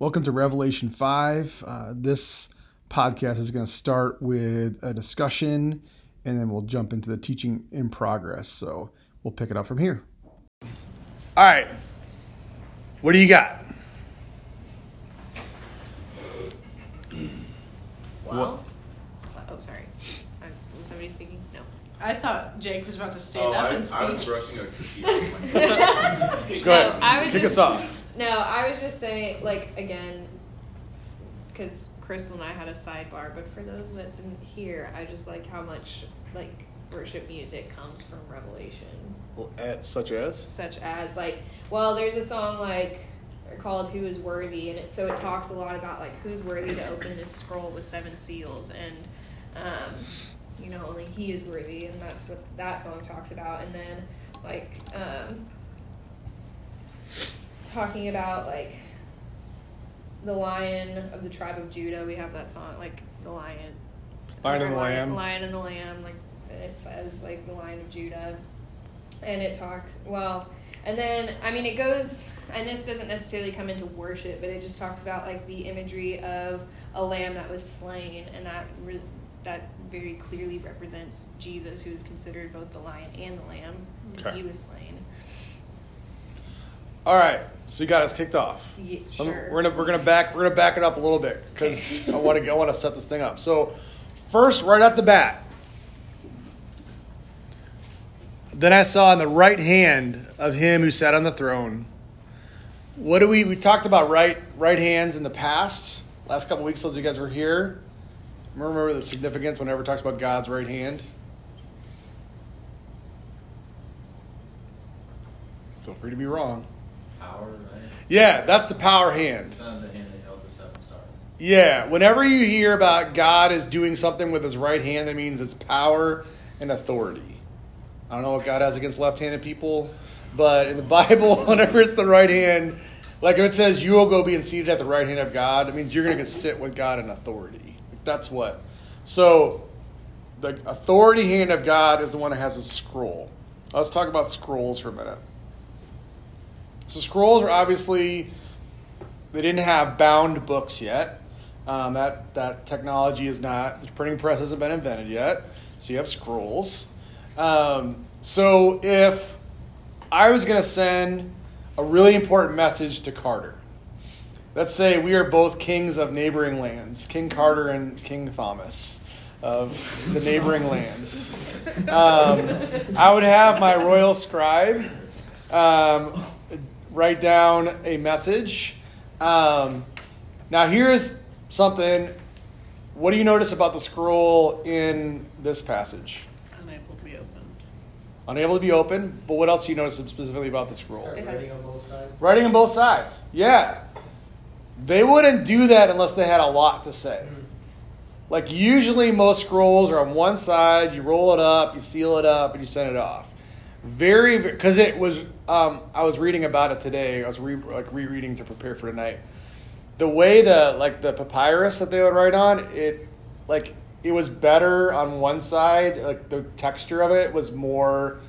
Welcome to Revelation 5. Uh, this podcast is going to start with a discussion and then we'll jump into the teaching in progress. So we'll pick it up from here. All right. What do you got? Well, oh, sorry. Was somebody speaking? No. I thought Jake was about to stand Oh, up I, and speak. I was brushing a cookie. Go ahead. No, I was Kick just- us off. No, I was just saying, like, again, because Crystal and I had a sidebar, but for those that didn't hear, I just like how much, like, worship music comes from Revelation. Such as? Such as, like, well, there's a song, like, called Who is Worthy, and it so it talks a lot about, like, who's worthy to open this scroll with seven seals, and, um, you know, only he is worthy, and that's what that song talks about. And then, like, um, talking about like the lion of the tribe of Judah. We have that song, like the lion, Lion and the or Lamb. lion and the lamb. Like it says, like the lion of Judah, and it talks well. And then, I mean, it goes, and this doesn't necessarily come into worship, but it just talks about like the imagery of a lamb that was slain, and that re- that very clearly represents Jesus, who is considered both the lion and the lamb. Okay. He was slain. All right. So you got us kicked off. Ye- Um, sure. We're gonna we're gonna back we're gonna back it up a little bit because I want to I want to set this thing up. So first, right at the bat, then I saw on the right hand of him who sat on the throne. What do we we talked about right right hands in the past last couple weeks as you guys were here. Remember the significance whenever it talks about God's right hand. Feel free to be wrong. Power, right? Yeah, that's the power hand. The hand that held the seven stars. Yeah, whenever you hear about God is doing something with his right hand, that means it's power and authority. I don't know what God has against left handed people, but in the Bible, whenever it's the right hand, like if it says you will go being seated at the right hand of God, it means you're going to sit with God in authority. That's what. So the authority hand of God is the one that has a scroll. Let's talk about scrolls for a minute. So scrolls are obviously they didn't have bound books yet. Um, that that technology is not. The printing press hasn't been invented yet. So you have scrolls. Um, so if I was going to send a really important message to Carter, let's say we are both kings of neighboring lands, King Carter and King Thomas of the neighboring lands. Um, I would have my royal scribe um, write down a message. Um, now, here's something. What do you notice about the scroll in this passage? Unable to be opened. Unable to be open, but what else do you notice specifically about the scroll? Has- Writing on both sides. Writing on both sides, yeah. They wouldn't do that unless they had a lot to say. Like, usually, most scrolls are on one side, you roll it up, you seal it up, and you send it off. Very, because it was, um, I was reading about it today. I was re, like rereading to prepare for tonight. The way the, like, the papyrus that they would write on, it, like, it was better on one side. Like, the texture of it was more,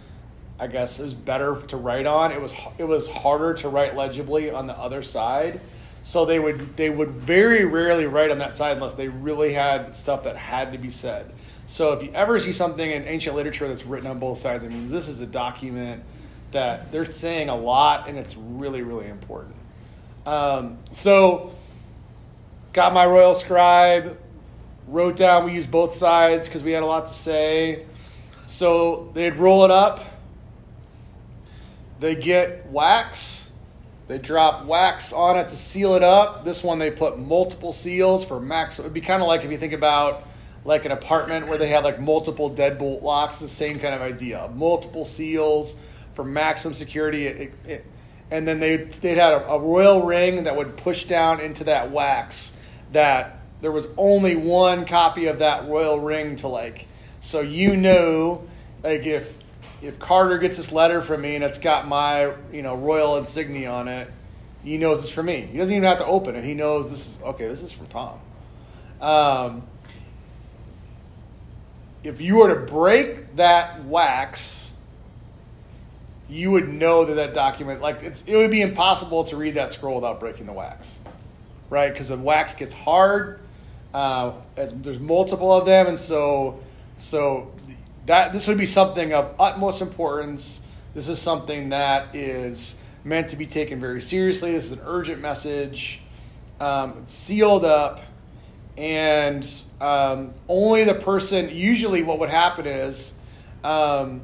I guess it was better to write on. It was it was harder to write legibly on the other side. So they would they would very rarely write on that side unless they really had stuff that had to be said. So if you ever see something in ancient literature that's written on both sides, I mean this is a document that they're saying a lot and it's really really important. Um, so got my royal scribe, wrote down we used both sides because we had a lot to say. So they'd roll it up. They get wax. They drop wax on it to seal it up. This one they put multiple seals for max. It would be kind of like if you think about like an apartment where they have like multiple deadbolt locks. The same kind of idea. Multiple seals for maximum security. It, it, and then they they'd had a, a royal ring that would push down into that wax. That there was only one copy of that royal ring to like. So you know, like if if Carter gets this letter from me and it's got my you know royal insignia on it, he knows it's for me. He doesn't even have to open it. He knows this is okay. This is from Tom. Um, if you were to break that wax, you would know that that document like it's it would be impossible to read that scroll without breaking the wax. right? Because the wax gets hard. Uh, as, there's multiple of them, and so so that this would be something of utmost importance. This is something that is meant to be taken very seriously. This is an urgent message. Um, it's sealed up, and um, only the person. Usually, what would happen is, um,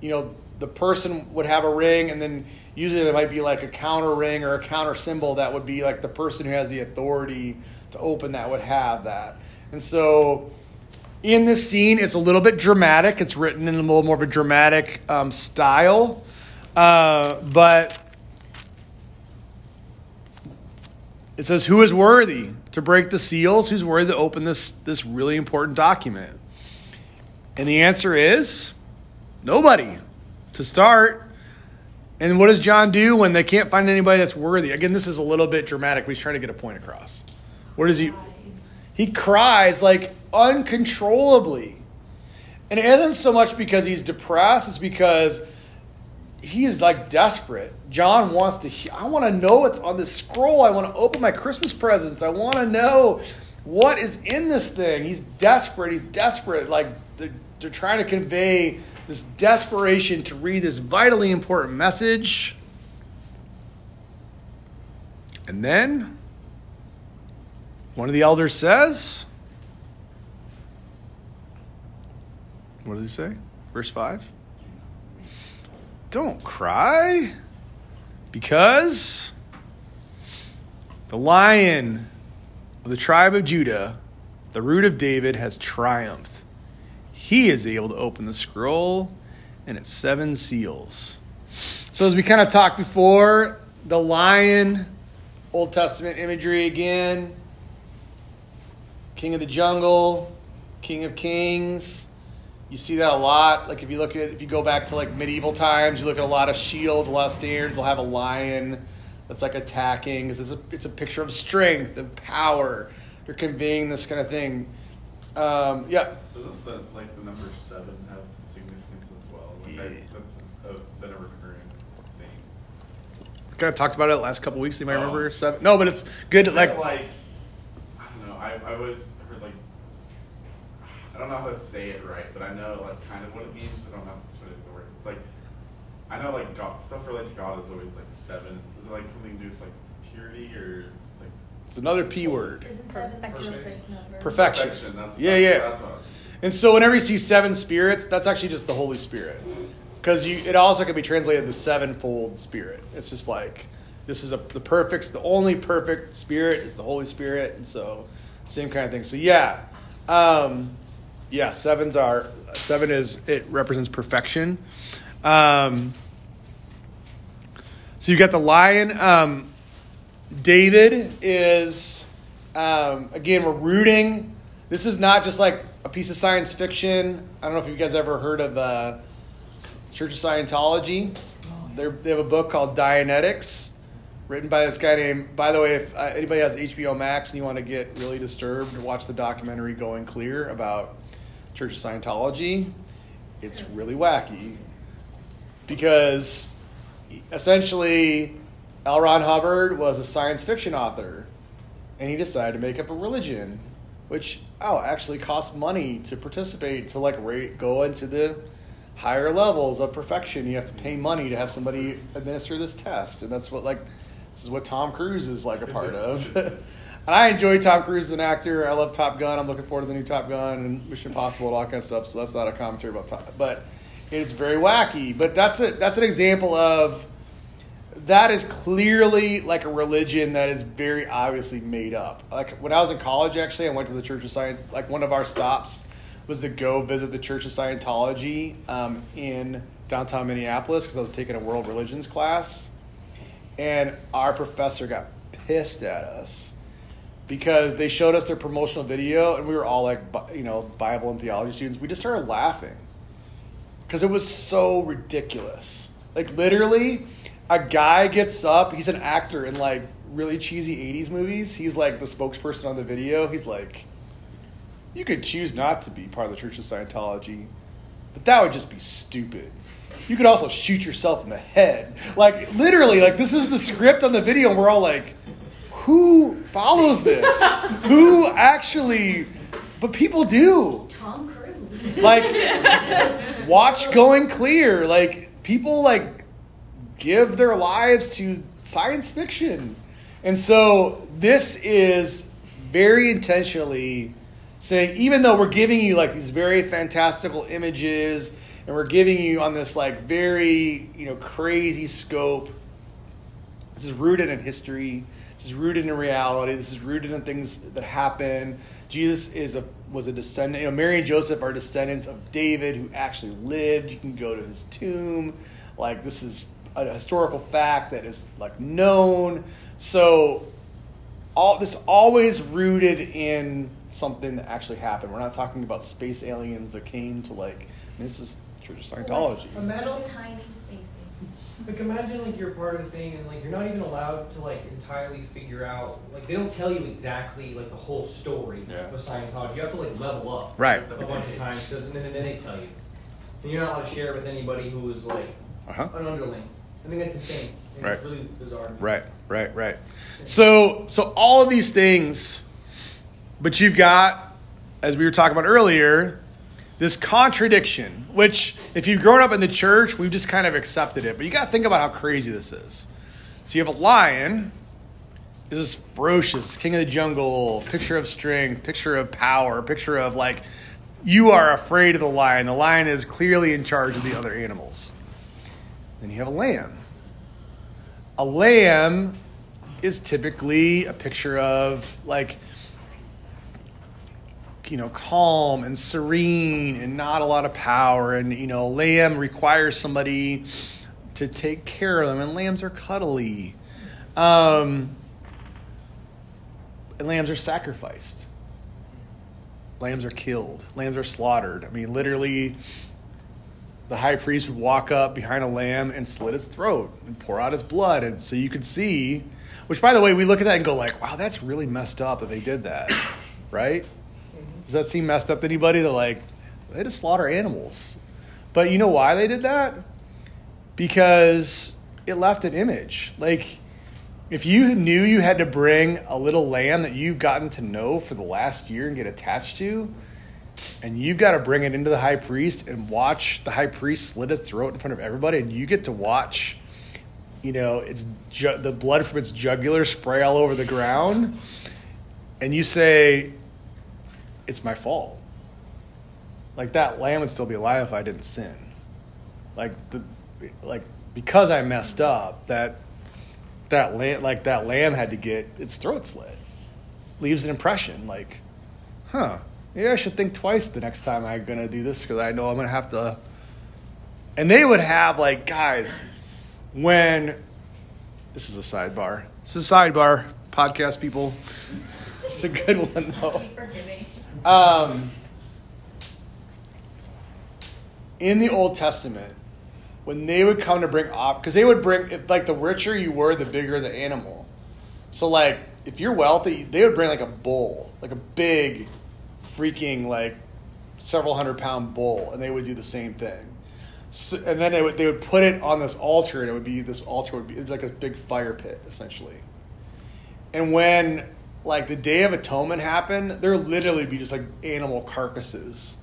you know, the person would have a ring, and then usually there might be like a counter ring or a counter symbol that would be like the person who has the authority to open that would have that. And so in this scene, it's a little bit dramatic. It's written in a little more of a dramatic um, style, uh, but it says, "Who is worthy to break the seals? Who's worthy to open this this really important document?" And the answer is nobody. To start, and what does John do when they can't find anybody that's worthy? Again, this is a little bit dramatic, but he's trying to get a point across. What does he? He cries like uncontrollably. And it isn't so much because he's depressed, it's because he is like desperate. John wants to, he- I want to know what's on this scroll. I want to open my Christmas presents. I want to know what is in this thing. He's desperate. He's desperate. Like they're, they're trying to convey this desperation to read this vitally important message. And then one of the elders says, What does he say? Verse 5. Don't cry because the lion of the tribe of Judah, the root of David, has triumphed. He is able to open the scroll and its seven seals. So, as we kind of talked before, the lion, Old Testament imagery again, king of the jungle, king of kings. You see that a lot. Like if you look at if you go back to like medieval times, you look at a lot of shields, a lot of standards. They'll have a lion that's like attacking. It's a it's a picture of strength of power. They're conveying this kind of thing. Um, yeah, Doesn't the like the number seven have significance as well? Like I, Yeah. that's a, been a recurring thing. kind of talked about it last couple weeks. You might Oh. remember seven. No, but it's good. to, Like, Like like I don't know. I I always heard like I don't know how to say it right, but I know like kind of what it means. I don't know how to put it into words. It's like I know like God stuff related to God is always like seven. Is it like something to do with like purity or like it's another p word. Isn't seven the Perfection. Perfection. perfection? That's Yeah, that's, yeah. That's what I was- And so whenever you see seven spirits, that's actually just the Holy Spirit. Because it also can be translated the sevenfold spirit. It's just like this is a the perfect the only perfect spirit is the Holy Spirit, and so same kind of thing. So yeah. Um yeah, sevens are seven is it represents perfection. Um so you got the lion. Um, David is, um, again, we're rooting. This is not just like a piece of science fiction. I don't know if you guys ever heard of uh, Church of Scientology. They're, they have a book called Dianetics, written by this guy named. By the way, if uh, anybody has HBO Max and you want to get really disturbed, watch the documentary Going Clear about Church of Scientology. It's really wacky because essentially L. Ron Hubbard was a science fiction author, and he decided to make up a religion, which oh actually costs money to participate to like rate, go into the higher levels of perfection. You have to pay money to have somebody administer this test, and that's what like this is what Tom Cruise is like a part of. and I enjoy Tom Cruise as an actor. I love Top Gun. I'm looking forward to the new Top Gun and Mission Impossible and all that kind of stuff. So that's not a commentary about Top, but it's very wacky. But that's a that's an example of that is clearly like a religion that is very obviously made up. Like when I was in college, actually, I went to the Church of Science. Like one of our stops was to go visit the Church of Scientology um, in downtown Minneapolis because I was taking a world religions class, and our professor got pissed at us because they showed us their promotional video, and we were all like, you know, Bible and theology students. We just started laughing because it was so ridiculous. Like literally, a guy gets up. He's an actor in like really cheesy '80s movies. He's like the spokesperson on the video. He's like, you could choose not to be part of the Church of Scientology, but that would just be stupid. You could also shoot yourself in the head. Like literally, like this is the script on the video, and we're all like, who follows this? Who actually? But people do. Tom Cruise. Like, watch Going Clear. Like, people like give their lives to science fiction, and so this is very intentionally saying, even though we're giving you like these very fantastical images, and we're giving you on this like very you know crazy scope. This is rooted in history. This is rooted in reality. This is rooted in things that happen. Jesus is a was a descendant. You know, Mary and Joseph are descendants of David who actually lived. You can go to his tomb. Like this is a historical fact that is like known. So all this always rooted in something that actually happened. We're not talking about space aliens that came to like this is Church of Scientology. Little Imagine, tiny spacey. like, imagine like you're part of the thing, and like you're not even allowed to like entirely figure out. Like they don't tell you exactly like the whole story Yeah. of Scientology. You have to like level up Right. a bunch of times, so, and then, then they tell you, and you're not allowed to share it with anybody who is like Uh-huh. an underling. I think that's insane. And It's Right. really bizarre. Right, right, right. So, so all of these things, but you've got, as we were talking about earlier, this contradiction. Which, if you've grown up in the church, we've just kind of accepted it. But you got to think about how crazy this is. So you have a lion. This is ferocious, king of the jungle, picture of strength, picture of power, picture of like you are afraid of the lion. The lion is clearly in charge of the other animals. Then you have a lamb. A lamb is typically a picture of like you know calm and serene and not a lot of power. And you know lamb requires somebody to take care of them and lambs are cuddly. Um, and lambs are sacrificed. Lambs are killed. Lambs are slaughtered. I mean literally the high priest would walk up behind a lamb and slit its throat and pour out its blood. And so you could see which by the way we look at that and go like wow that's really messed up that they did that right? Does that seem messed up to anybody that like they just slaughter animals? But you know why they did that? Because it left an image. Like if you knew you had to bring a little lamb that you've gotten to know for the last year and get attached to and you've got to bring it into the high priest and watch the high priest slit its throat in front of everybody and you get to watch you know it's ju- the blood from its jugular spray all over the ground and you say it's my fault. Like that lamb would still be alive if i didn't sin. Like the like because i messed up that that lamb like that lamb had to get its throat slit. Leaves an impression like huh maybe i should think twice the next time i'm gonna do this because i know i'm gonna have to and they would have like guys when this is a sidebar. This is a sidebar podcast people. It's a good one though. Um, in the Old Testament, when they would come to bring off, because they would bring, if, like the richer you were, the bigger the animal. So, like, if you're wealthy, they would bring like a bull, like a big, freaking, like, several hundred pound bull, and they would do the same thing. So, and then they would they would put it on this altar, and it would be this altar would be like a big fire pit, essentially. And when like the Day of Atonement happened, there would literally be just like animal carcasses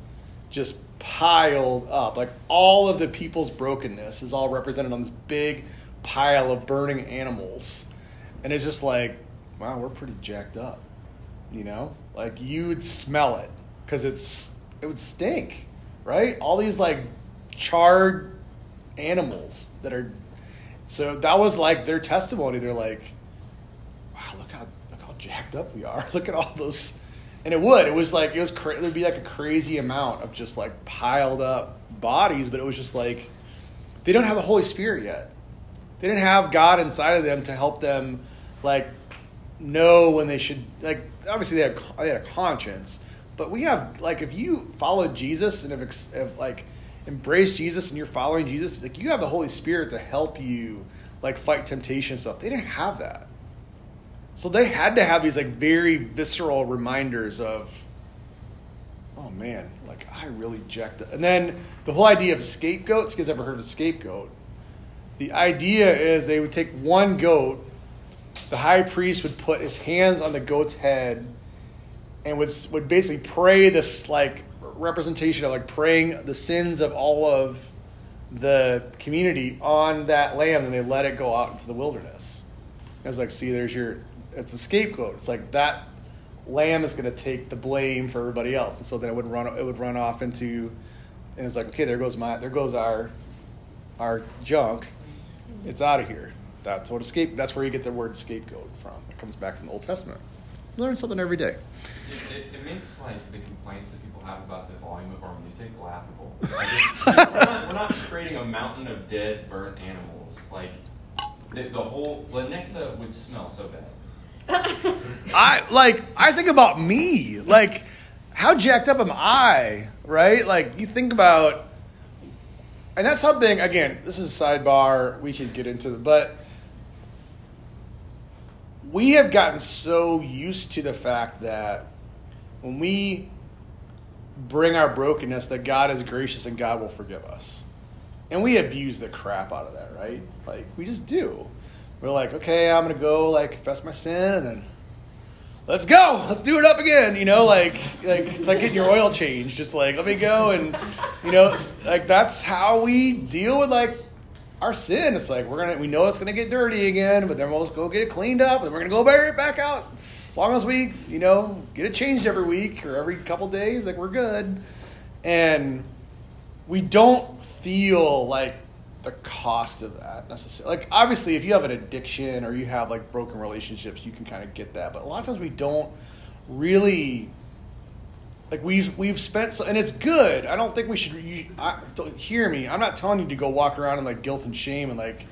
just piled up. Like all of the people's brokenness is all represented on this big pile of burning animals. And it's just like, wow, we're pretty jacked up. You know? Like you would smell it because it's it would stink, right? All these like charred animals that are so that was like their testimony. They're like, wow, look how look how jacked up we are. Look at all those, and it would. It was like it was cra- there'd be like a crazy amount of just like piled up bodies, but it was just like they don't have the Holy Spirit yet. They didn't have God inside of them to help them like know when they should like. Obviously, they had they had a conscience, but we have like if you follow Jesus and have, ex- have like embraced Jesus and you're following Jesus, like you have the Holy Spirit to help you like fight temptation and stuff. They didn't have that. So they had to have these like very visceral reminders of, oh man, like I really jacked it. And then the whole idea of scapegoats. You guys ever heard of a scapegoat? The idea is they would take one goat the high priest would put his hands on the goat's head and would would basically pray this like representation of like praying the sins of all of the community on that lamb, and they let it go out into the wilderness. It was like, see, there's your, it's a scapegoat. It's like that lamb is going to take the blame for everybody else, and so then it would run, it would run off into, and it's like, okay, there goes my, there goes our, our junk. It's out of here. That's what a scape. That's where you get the word scapegoat from. It comes back from the Old Testament. Learn something every day. It, it, it makes like the complaints that people have about the volume of our music laughable. Like, it's- we're, not, we're not creating a mountain of dead, burnt animals. Like the, the whole Lenexa would smell so bad. I like I think about me. Like how jacked up am I? Right? Like you think about and that's something again, this is sidebar, we could get into it, but we have gotten so used to the fact that when we bring our brokenness that God is gracious and God will forgive us. And we abuse the crap out of that, right? Like we just do. We're like, okay, I'm gonna go like confess my sin and then let's go, let's do it up again. You know, like like it's like getting your oil changed. Just like let me go and you know, like that's how we deal with like our sin. It's like we're gonna we know it's gonna get dirty again, but then we'll go get it cleaned up, and we're gonna go bury it back out. As long as we you know get it changed every week or every couple days, like we're good. And we don't feel like the cost of that necessarily. Like obviously, if you have an addiction or you have like broken relationships, you can kind of get that. But a lot of times we don't really like we've we've spent so, and it's good. I don't think we should. You, I, don't, hear me. I'm not telling you to go walk around in like guilt and shame and like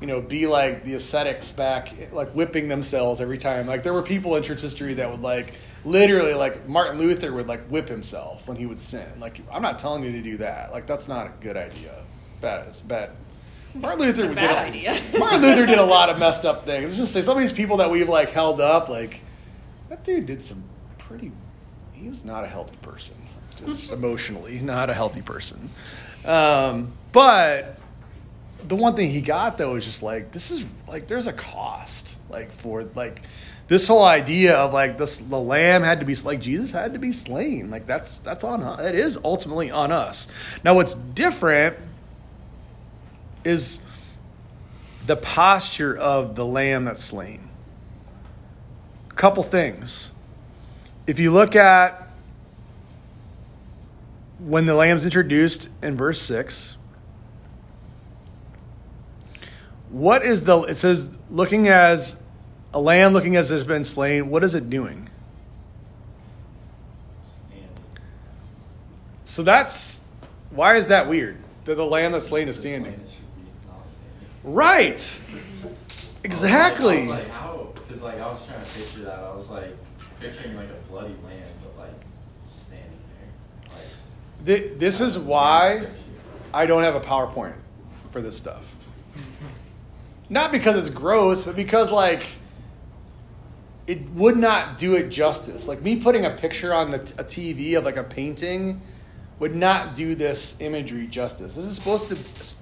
you know be like the ascetics back like whipping themselves every time. Like there were people in church history that would like literally like Martin Luther would like whip himself when he would sin. Like I'm not telling you to do that. Like that's not a good idea. Bad. It's bad. Martin Luther did a, idea. Martin Luther did a lot of messed up things. Let's just say some of these people that we've like held up, like that dude did some pretty. He was not a healthy person, just emotionally, not a healthy person. Um, but the one thing he got though is just like this is like there's a cost like for like this whole idea of like this the lamb had to be like Jesus had to be slain like that's that's on us. It is ultimately on us. Now what's different is the posture of the lamb that's slain. A couple things. If you look at when the lamb's introduced in verse 6, what is the, it says, looking as a lamb looking as it has been slain, what is it doing? So that's, why is that weird? That the lamb that's slain is standing. Right. Exactly. I was like, how? Because like I was trying to picture that. I was like picturing like a bloody lamb, but like standing there. Like Th- This is why I don't have a PowerPoint for this stuff. Not because it's gross, but because like it would not do it justice. Like me putting a picture on the t- a TV of like a painting would not do this imagery justice. This is supposed to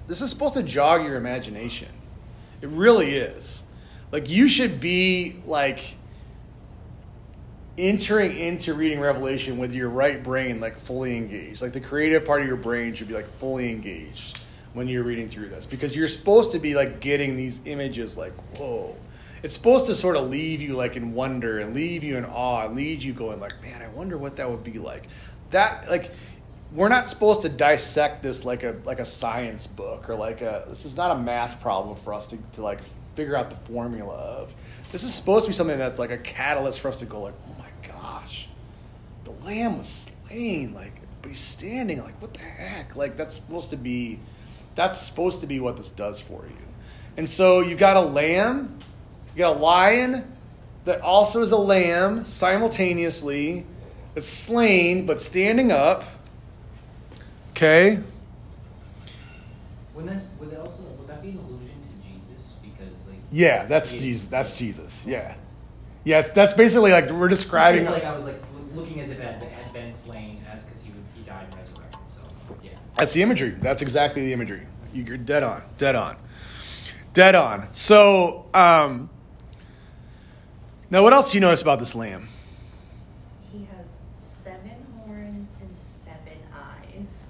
this is supposed to jog your imagination. It really is. Like you should be like entering into reading Revelation with your right brain like fully engaged. Like the creative part of your brain should be like fully engaged when you're reading through this because you're supposed to be like getting these images like whoa. It's supposed to sort of leave you like in wonder and leave you in awe and lead you going like, man, I wonder what that would be like. That like we're not supposed to dissect this like a like a science book or like a this is not a math problem for us to, to like figure out the formula of. This is supposed to be something that's like a catalyst for us to go like, oh lamb was slain, like but he's standing, like what the heck? Like that's supposed to be that's supposed to be what this does for you. And so you got a lamb, you got a lion that also is a lamb simultaneously, that's slain but standing up. Okay? Would that would that also would that be an allusion to Jesus? Because like Yeah, that's Jesus. That's Jesus. Yeah. Yeah, it's, that's basically like we're describing. Like I was like looking as if it had been, slain as because he would, he died and resurrected. So yeah. That's the imagery. That's exactly the imagery. You're dead on. Dead on. Dead on. So, um, Now, what else do you notice about this lamb? He has seven horns and seven eyes.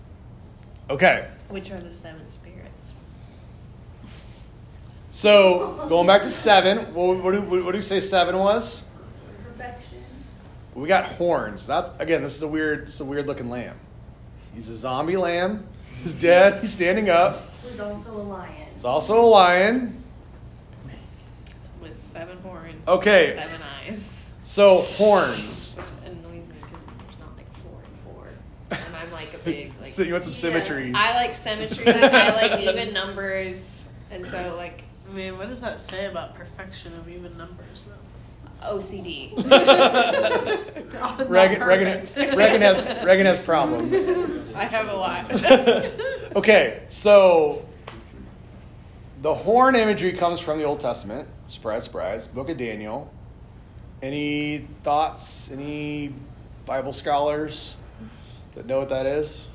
Okay, Which are the seven spirits? so going back to seven, what, what, do, what do you say seven was? Perfection. We got horns. That's again. This is a weird. This is a weird looking lamb. He's a zombie lamb. He's dead. He's standing up. He's also a lion. He's also a lion. With seven horns. Okay. Seven eyes. So horns. Which annoys me because there's not like four and four. And I'm like a big like. so you want some symmetry? I like symmetry. Like, I like even numbers, and so like I mean, what does that say about perfection of even numbers, though? OCD. Not Reagan. Reagan, Reagan has Reagan has problems. I have a lot. okay, so the horn imagery comes from the Old Testament. Surprise, surprise. Book of Daniel. Any thoughts? Any Bible scholars that know what that is?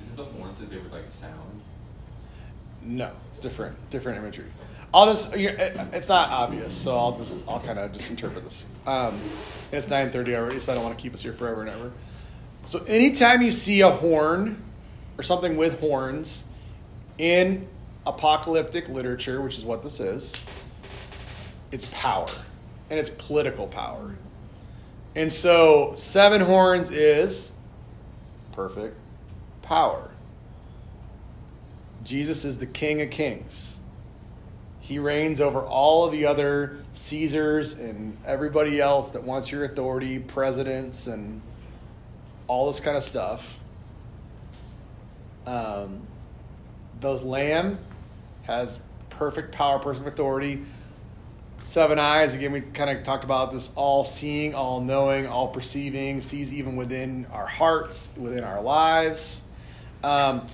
Is it the horns that they would like sound? No, it's different. Different imagery. I'll just. It's not obvious, so I'll just. I'll kind of just interpret this. Um, it's nine thirty already, so I don't want to keep us here forever and ever. So anytime you see a horn or something with horns in apocalyptic literature, which is what this is, it's power, and it's political power. And so seven horns is perfect power. Jesus is the King of Kings. He reigns over all of the other Caesars and everybody else that wants your authority, presidents, and all this kind of stuff. Um, those lamb has perfect power, perfect authority. Seven eyes, again, we kind of talked about this all seeing, all knowing, all perceiving, sees even within our hearts, within our lives. Um,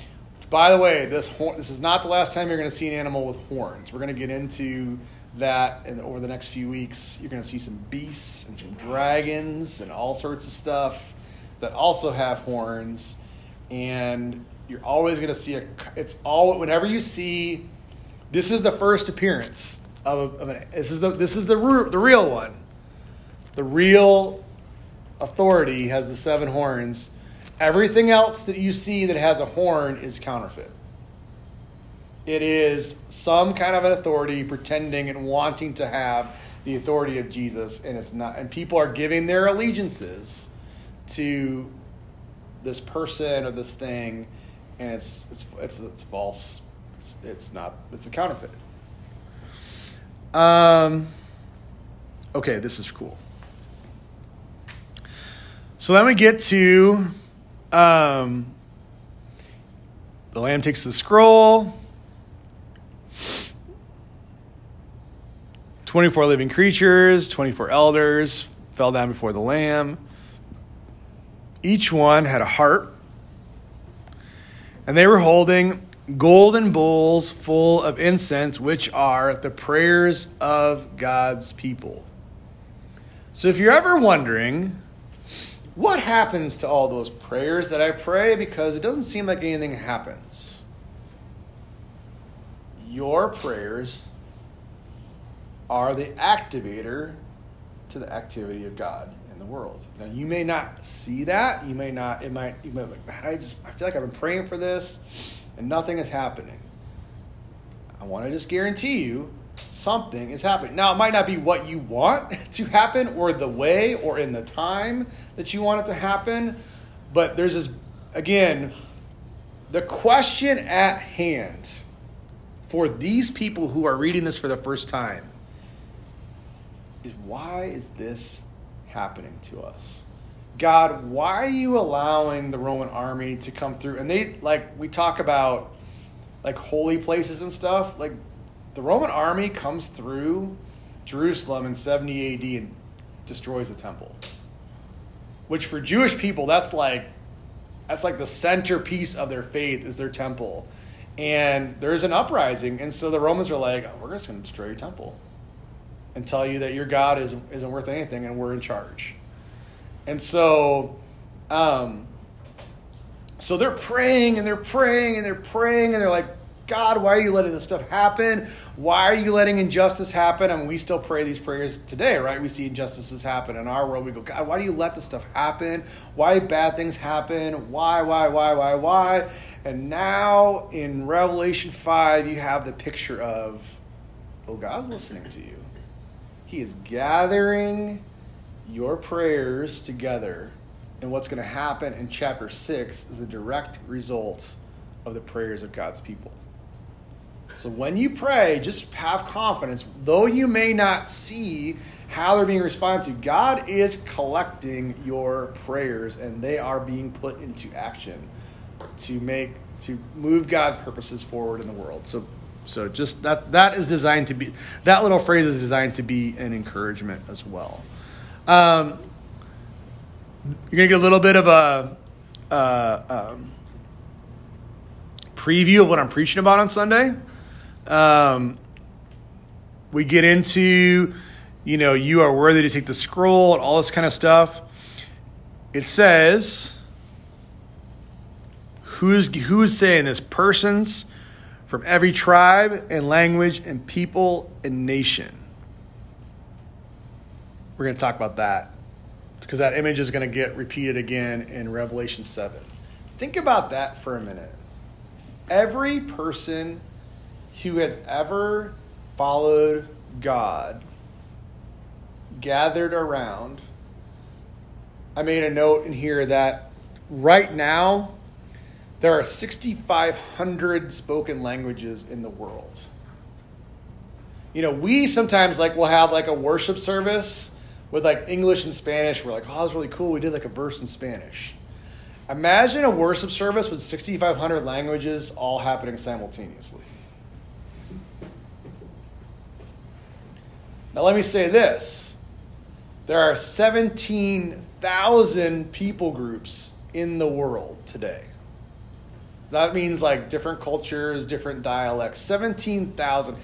by the way, this hor- this is not the last time you're going to see an animal with horns. We're going to get into that over the next few weeks. You're going to see some beasts and some dragons and all sorts of stuff that also have horns. And you're always going to see a. It's all whenever you see. This is the first appearance of, a, of an. This is the this is the the real one. The real authority has the seven horns. Everything else that you see that has a horn is counterfeit. It is some kind of an authority pretending and wanting to have the authority of Jesus, and it's not. And people are giving their allegiances to this person or this thing, and it's it's it's, it's false. It's, it's not. It's a counterfeit. Um. Okay, this is cool. So then we get to um, the lamb takes the scroll. 24 living creatures, 24 elders fell down before the lamb. Each one had a harp, and they were holding golden bowls full of incense, which are the prayers of God's people. So if you're ever wondering, what happens to all those prayers that I pray because it doesn't seem like anything happens? Your prayers are the activator to the activity of God in the world. Now you may not see that. You may not. It might. You might be like, man, I just I feel like I've been praying for this, and nothing is happening. I want to just guarantee you something is happening. Now, it might not be what you want to happen or the way or in the time that you want it to happen, but there's this, again, the question at hand for these people who are reading this for the first time is why is this happening to us? God, why are you allowing the Roman army to come through? And they, like, we talk about like holy places and stuff. Like, the Roman army comes through Jerusalem in 70 AD and destroys the temple. Which for Jewish people, that's like that's like the centerpiece of their faith is their temple. And there's an uprising, and so the Romans are like, oh, we're just to destroy your temple and tell you that your God isn't, isn't worth anything and we're in charge. And so, um, so they're praying and they're praying and they're praying and they're like, God, why are you letting this stuff happen? Why are you letting injustice happen? I mean, we still pray these prayers today, right? We see injustices happen in our world. We go, God, why do you let this stuff happen? Why bad things happen? Why, why, why, why, why? And now in Revelation 5, you have the picture of, oh, God's listening to you. He is gathering your prayers together. And what's going to happen in chapter 6 is a direct result of the prayers of God's people. So when you pray, just have confidence. Though you may not see how they're being responded to, God is collecting your prayers and they are being put into action to make to move God's purposes forward in the world. So so just that that is designed to be that little phrase is designed to be an encouragement as well. Um, you're gonna get a little bit of a uh, um, preview of what I'm preaching about on Sunday. Um, we get into, you know, you are worthy to take the scroll and all this kind of stuff. It says, who's who is saying this? Persons from every tribe and language and people and nation. We're going to talk about that because that image is going to get repeated again in Revelation 7. Think about that for a minute. Every person who has ever followed God gathered around. I made a note in here that right now there are 6,500 spoken languages in the world. You know, we sometimes like will have like a worship service with like English and Spanish. We're like, oh, that's really cool. We did like a verse in Spanish. Imagine a worship service with 6,500 languages all happening simultaneously. Now, let me say this there are 17,000 people groups in the world today. That means like different cultures, different dialects. 17,000.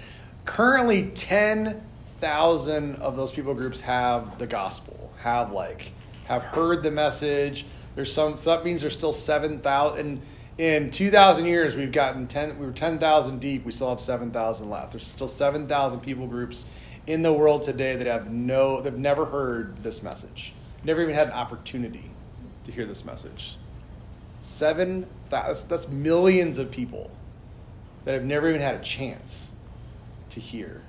Currently, 10,000 of those people groups have the gospel, have like, have heard the message. There's some, so that means there's still 7,000. In 2,000 years, we've gotten 10, we were 10,000 deep. We still have 7,000 left. There's still 7,000 people groups in the world today that have no, they've never heard this message, never even had an opportunity to hear this message. Seven, that's, that's millions of people that have never even had a chance to hear.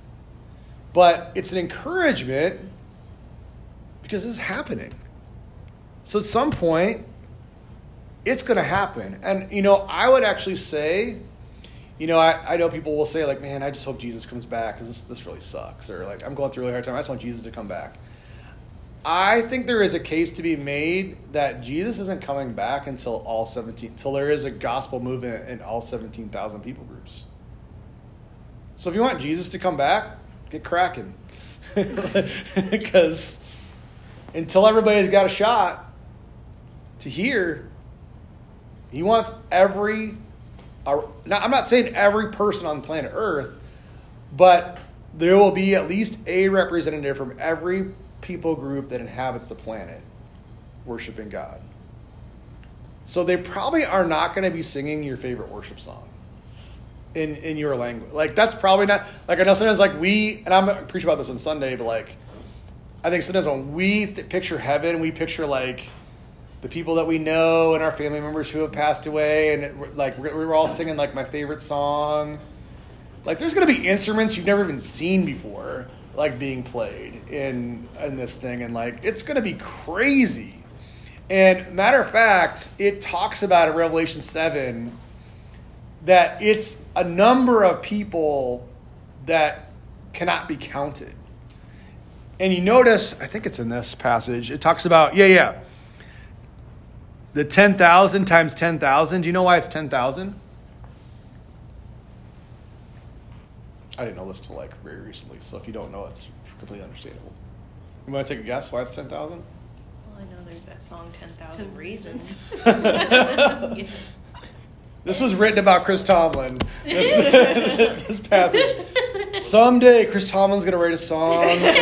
But it's an encouragement because this is happening. So at some point, it's going to happen. And, you know, I would actually say, you know, I, I know people will say, like, man, I just hope Jesus comes back because this, this really sucks. Or, like, I'm going through a really hard time. I just want Jesus to come back. I think there is a case to be made that Jesus isn't coming back until all 17, until there is a gospel movement in all 17,000 people groups. So if you want Jesus to come back, get cracking. Because until everybody's got a shot to hear, he wants every, now I'm not saying every person on planet Earth, but there will be at least a representative from every people group that inhabits the planet worshiping God. So they probably are not going to be singing your favorite worship song in in your language. Like that's probably not like I know sometimes like we and I'm gonna preach about this on Sunday, but like I think sometimes when we th- picture heaven, we picture like the people that we know and our family members who have passed away, and it, like we were all singing like my favorite song. Like there's gonna be instruments you've never even seen before, like being played in in this thing, and like it's gonna be crazy. And matter of fact, it talks about in Revelation seven that it's a number of people that cannot be counted. And you notice, I think it's in this passage, it talks about, yeah, yeah, the 10,000 times 10,000. Do you know why it's 10,000? I didn't know this till like very recently, so if you don't know, it's completely understandable. You want to take a guess why it's 10,000? Well, I know there's that song, 10,000 Ten Reasons. Yes. This was written about Chris Tomlin. This, this passage. Someday, Chris Tomlin's gonna write a song, and we're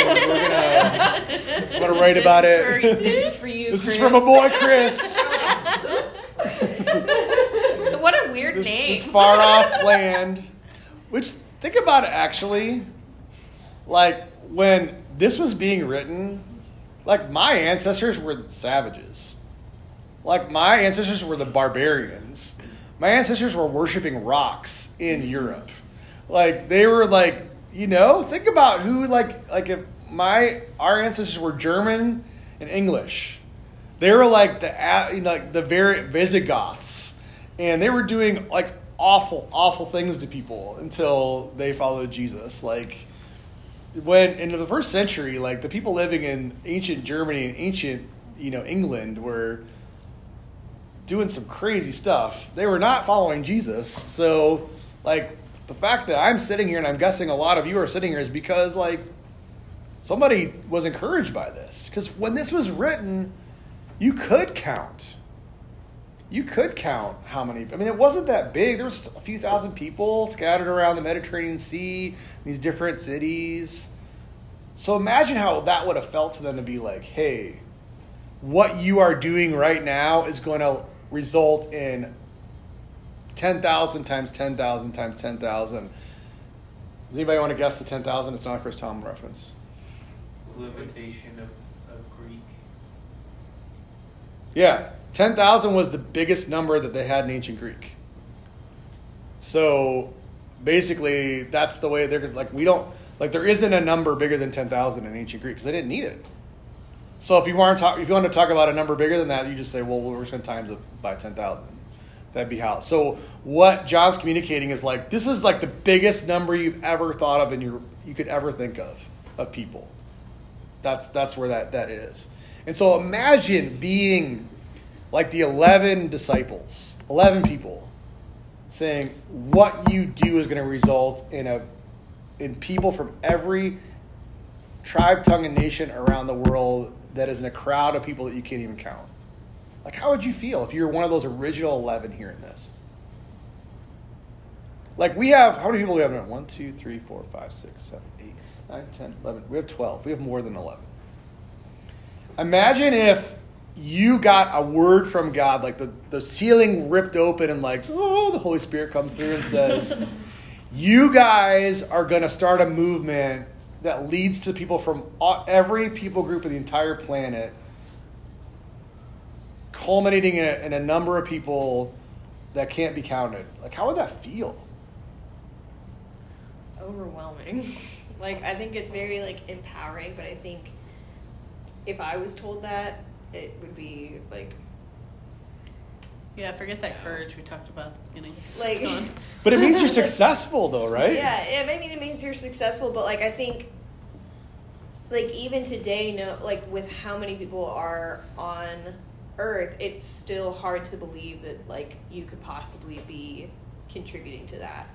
gonna, write This about is it. For, this is for you, This Chris. is from a boy, Chris. What a weird This this, name. this far off land. Which think about it actually, like when this was being written, like my ancestors were savages. Like my ancestors were the barbarians. My ancestors were worshiping rocks in Europe. Like they were like, you know, think about who like like if my our ancestors were German and English. They were like the like the Visigoths, and they were doing like awful, awful things to people until they followed Jesus. Like when in the first century, like the people living in ancient Germany and ancient you know England were doing some crazy stuff. They were not following Jesus. So like the fact that I'm sitting here and I'm guessing a lot of you are sitting here is because like somebody was encouraged by this. Because when this was written, you could count. You could count how many. I mean, it wasn't that big. There was a few thousand people scattered around the Mediterranean Sea, these different cities. So imagine how that would have felt to them to be like, hey, what you are doing right now is going to result in 10,000 times 10,000 times 10,000. Does anybody want to guess the 10,000? It's not a Chris Tom reference. limitation of. Yeah, 10,000 was the biggest number that they had in ancient Greek. So basically, that's the way they're like, we don't, like, there isn't a number bigger than 10,000 in ancient Greek because they didn't need it. So if you want to talk, if you want to talk about a number bigger than that, you just say, well, we're going to times it by 10,000. That'd be how. So what John's communicating is like, this is like the biggest number you've ever thought of and you could ever think of of people. That's that's where that that is. And so imagine being like the 11 disciples, 11 people saying what you do is going to result in a in people from every tribe, tongue and nation around the world that is in a crowd of people that you can't even count. Like how would you feel if you were one of those original 11 hearing this? Like we have how many people do we have now? 1 2 3 4 5 6 7 8 9 10 11. We have 12. We have more than 11. Imagine if you got a word from God, like the, the ceiling ripped open, and like, oh, the Holy Spirit comes through and says, You guys are going to start a movement that leads to people from all, every people group of the entire planet, culminating in a, in a number of people that can't be counted. Like, how would that feel? overwhelming. like I think it's very like empowering, but I think if I was told that, it would be like Yeah, forget that courage we talked about at the beginning. Like- It's gone. But it means you're successful, though, right? Yeah, it, I mean it means you're successful, but like I think like even today, no like with how many people are on Earth, it's still hard to believe that like you could possibly be contributing to that.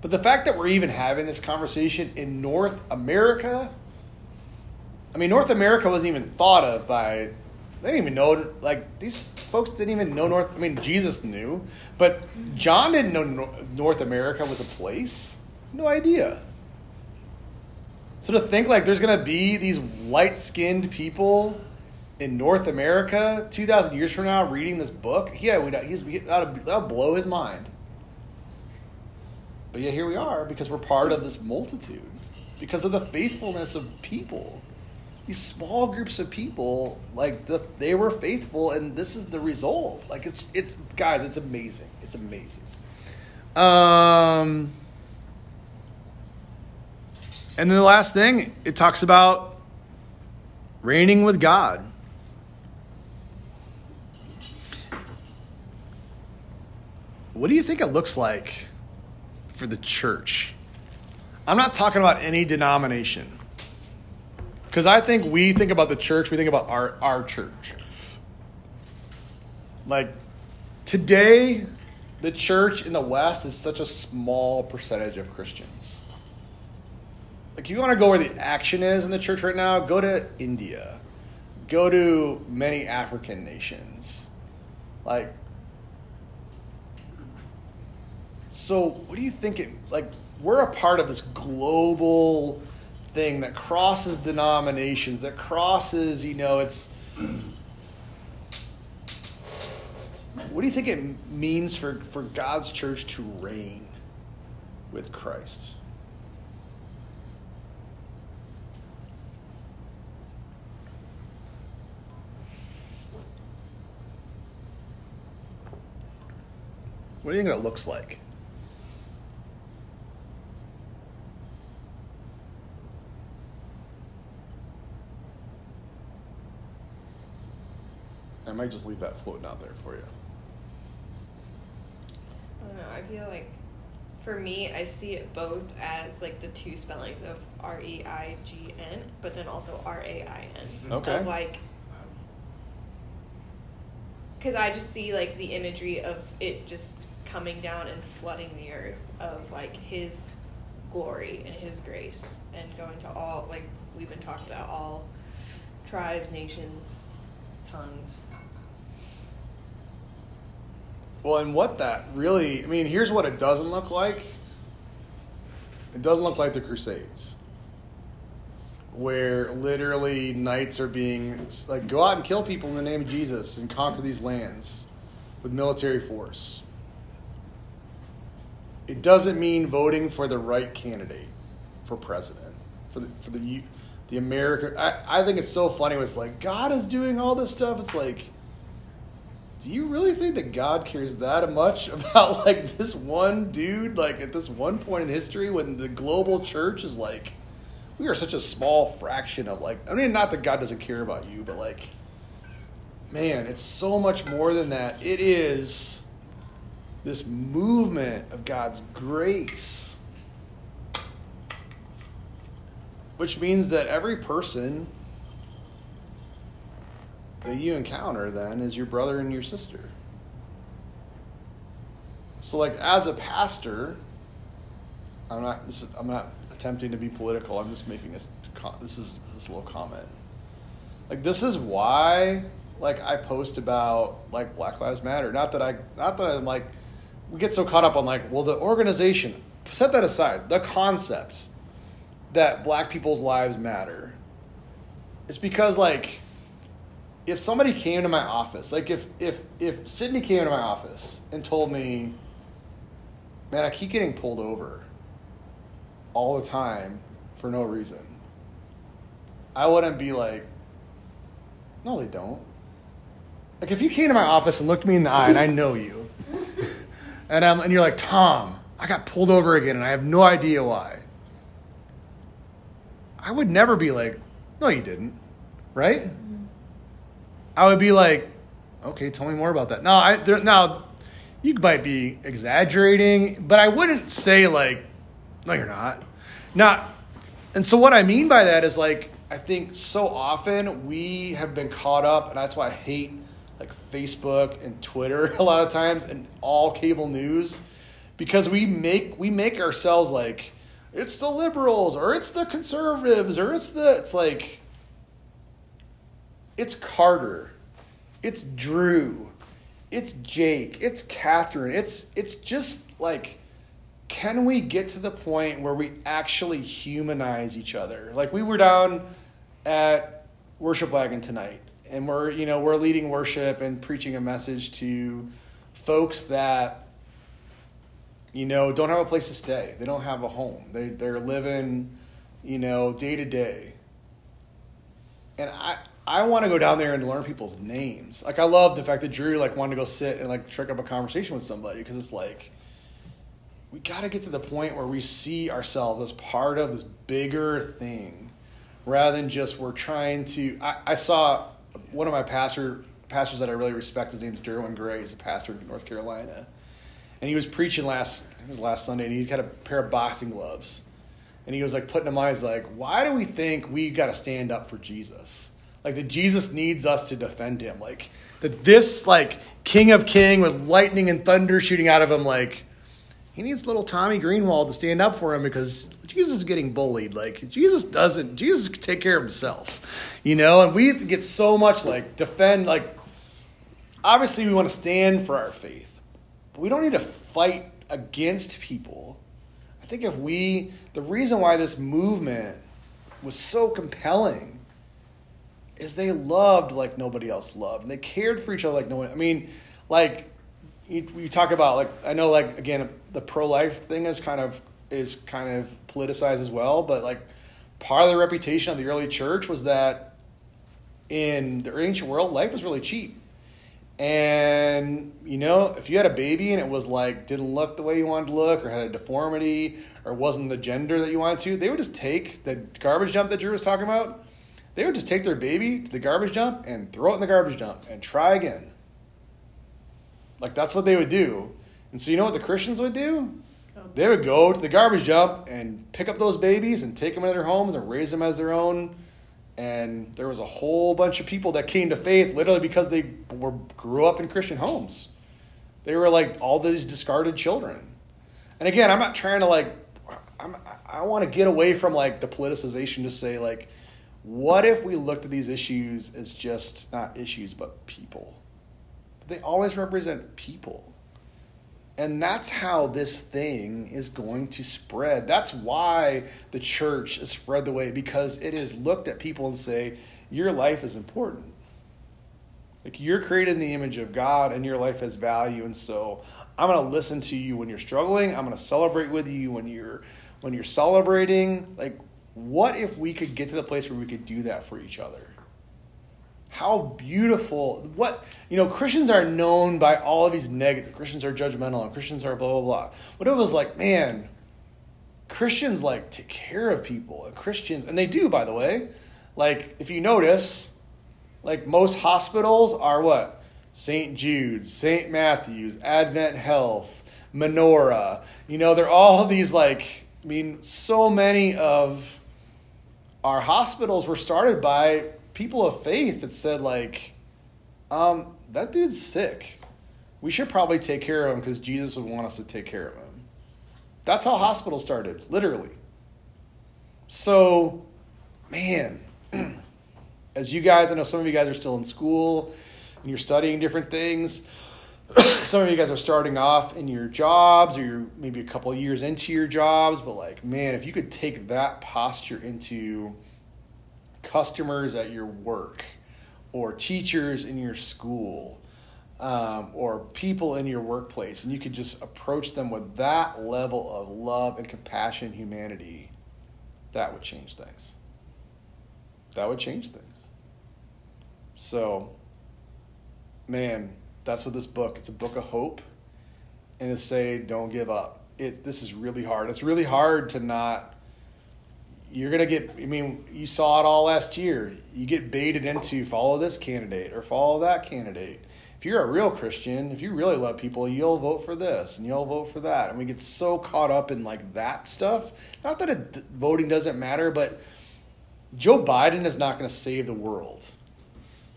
But the fact that we're even having this conversation in North America, I mean, North America wasn't even thought of by, they didn't even know, like, these folks didn't even know North, I mean, Jesus knew, but John didn't know North America was a place. No idea. So to think like there's to be these light skinned people in North America 2,000 years from now reading this book, yeah, we, he's, that'll blow his mind. But yeah, here we are because we're part of this multitude, because of the faithfulness of people. These small groups of people, like the, they were faithful, and this is the result. Like it's it's guys, it's amazing. It's amazing. Um, and then the last thing it talks about reigning with God. What do you think it looks like for the church? I'm not talking about any denomination. Because I think we think about the church, we think about our, our church. Like, today, the church in the West is such a small percentage of Christians. Like, you want to go where the action is in the church right now? Go to India. Go to many African nations. Like, so what do you think it like we're a part of this global thing that crosses denominations that crosses you know it's what do you think it means for, for God's church to reign with Christ? What do you think that looks like? I might just leave that floating out there for you. I don't know. I feel like for me, I see it both as like the two spellings of R E I G N, but then also R A I N. Mm-hmm. Okay. Of like, because I just see like the imagery of it just coming down and flooding the earth of like His glory and His grace and going to all like we've been talking about all tribes, nations, tongues. Well, and what that really, I mean, here's what it doesn't look like. It doesn't look like the Crusades, where literally knights are being, like, go out and kill people in the name of Jesus and conquer these lands with military force. It doesn't mean voting for the right candidate for president, for the, for the, the American. I, I think it's so funny. It's like, God is doing all this stuff. It's like, do you really think that God cares that much about like this one dude like at this one point in history when the global church is like we are such a small fraction of like I mean not that God doesn't care about you but like man it's so much more than that it is this movement of God's grace which means that every person that you encounter then is your brother and your sister. So like as a pastor, I'm not this is, I'm not attempting to be political. I'm just making this this is this little comment. Like this is why like I post about like Black Lives Matter. Not that I not that I'm like we get so caught up on like well the organization set that aside. The concept that black people's lives matter. It's because like if somebody came to my office, like if if if Sydney came to my office and told me, "Man, I keep getting pulled over all the time for no reason," I wouldn't be like, "No, they don't." Like if you came to my office and looked me in the eye, and I know you, and um, and you're like, "Tom, I got pulled over again, and I have no idea why," I would never be like, "No, you didn't," right? I would be like, okay, tell me more about that. Now, I there, now you might be exaggerating, but I wouldn't say like, no, you're not. Not, and so what I mean by that is like, I think so often we have been caught up, and that's why I hate like Facebook and Twitter a lot of times, and all cable news, because we make we make ourselves like it's the liberals or it's the conservatives or it's the it's like it's Carter, it's Drew, it's Jake, it's Catherine. It's it's just like can we get to the point where we actually humanize each other? Like we were down at Worship Wagon tonight and we're you know, we're leading worship and preaching a message to folks that you know, don't have a place to stay. They don't have a home. They they're living, you know, day to day. And I I want to go down there and learn people's names. Like I love the fact that Drew like wanted to go sit and like trick up a conversation with somebody because it's like we got to get to the point where we see ourselves as part of this bigger thing rather than just we're trying to I, I saw one of my pastor pastors that I really respect his name's Derwin Gray he's a pastor in North Carolina and he was preaching last it was last Sunday and he had a pair of boxing gloves and he was like putting them on he's like why do we think we got to stand up for Jesus like that Jesus needs us to defend him. Like that this like King of King with lightning and thunder shooting out of him, like he needs little Tommy Greenwald to stand up for him because Jesus is getting bullied. Like Jesus doesn't Jesus can take care of himself. You know, and we get so much like defend like obviously we want to stand for our faith. But we don't need to fight against people. I think if we the reason why this movement was so compelling is they loved like nobody else loved. And they cared for each other like no one. I mean, like you, you talk about like I know like again the pro life thing is kind of is kind of politicized as well, but like part of the reputation of the early church was that in the ancient world life was really cheap. And you know, if you had a baby and it was like didn't look the way you wanted to look, or had a deformity, or wasn't the gender that you wanted to, they would just take the garbage dump that Drew was talking about. They would just take their baby to the garbage dump and throw it in the garbage dump and try again. Like that's what they would do. And so you know what the Christians would do? They would go to the garbage dump and pick up those babies and take them into their homes and raise them as their own. And there was a whole bunch of people that came to faith literally because they were grew up in Christian homes. They were like all these discarded children. And again, I'm not trying to like I'm, I want to get away from like the politicization to say like what if we looked at these issues as just not issues but people? They always represent people. And that's how this thing is going to spread. That's why the church is spread the way because it is looked at people and say, your life is important. Like you're created in the image of God and your life has value. And so I'm going to listen to you when you're struggling. I'm going to celebrate with you when you're when you're celebrating. Like what if we could get to the place where we could do that for each other? How beautiful. What, you know, Christians are known by all of these negative. Christians are judgmental and Christians are blah, blah, blah. What it was like, man, Christians like take care of people and Christians, and they do, by the way. Like, if you notice, like most hospitals are what? St. Jude's, St. Matthew's, Advent Health, Menorah. You know, they're all these like, I mean, so many of our hospitals were started by people of faith that said like, um, that dude's sick. We should probably take care of him because Jesus would want us to take care of him. That's how hospitals started, literally. So, man, as you guys, I know some of you guys are still in school and you're studying different things. some of you guys are starting off in your jobs or you're maybe a couple years into your jobs, but like, man, if you could take that posture into customers at your work or teachers in your school um, or people in your workplace, and you could just approach them with that level of love and compassion humanity, that would change things. That would change things. So, man, that's what this book. It's a book of hope, and to say, don't give up. It. This is really hard. It's really hard to not. You're gonna get. I mean, you saw it all last year. You get baited into follow this candidate or follow that candidate. If you're a real Christian, if you really love people, you'll vote for this and you'll vote for that. And we get so caught up in like that stuff. Not that it, voting doesn't matter, but Joe Biden is not going to save the world.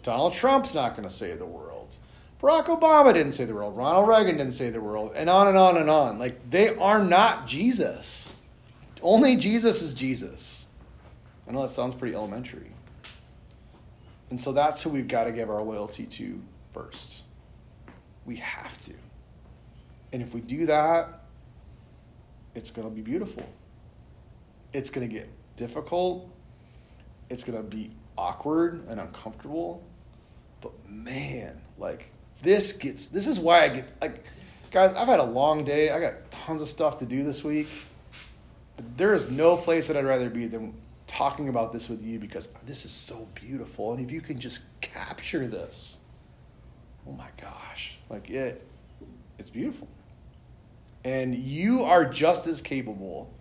Donald Trump's not going to save the world. Barack Obama didn't save the world. Ronald Reagan didn't save the world. And on and on and on. Like, they are not Jesus. Only Jesus is Jesus. I know that sounds pretty elementary. And so that's who we've got to give our loyalty to first. We have to. And if we do that, it's going to be beautiful. It's going to get difficult. It's going to be awkward and uncomfortable. But man, like this gets this is why I get like guys, I've had a long day. I got tons of stuff to do this week. There is no place that I'd rather be than talking about this with you because this is so beautiful. And if you can just capture this, oh my gosh, like it it's beautiful. And you are just as capable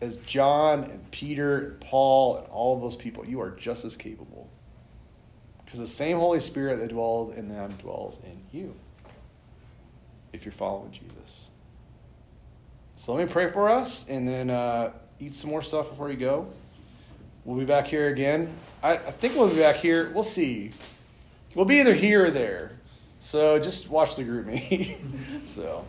as John and Peter and Paul and all of those people. You are just as capable. Because the same Holy Spirit that dwells in them dwells in you if you're following Jesus. So let me pray for us and then uh, eat some more stuff before you go. We'll be back here again. I, I think we'll be back here. We'll see. We'll be either here or there. So just watch the group meet. so.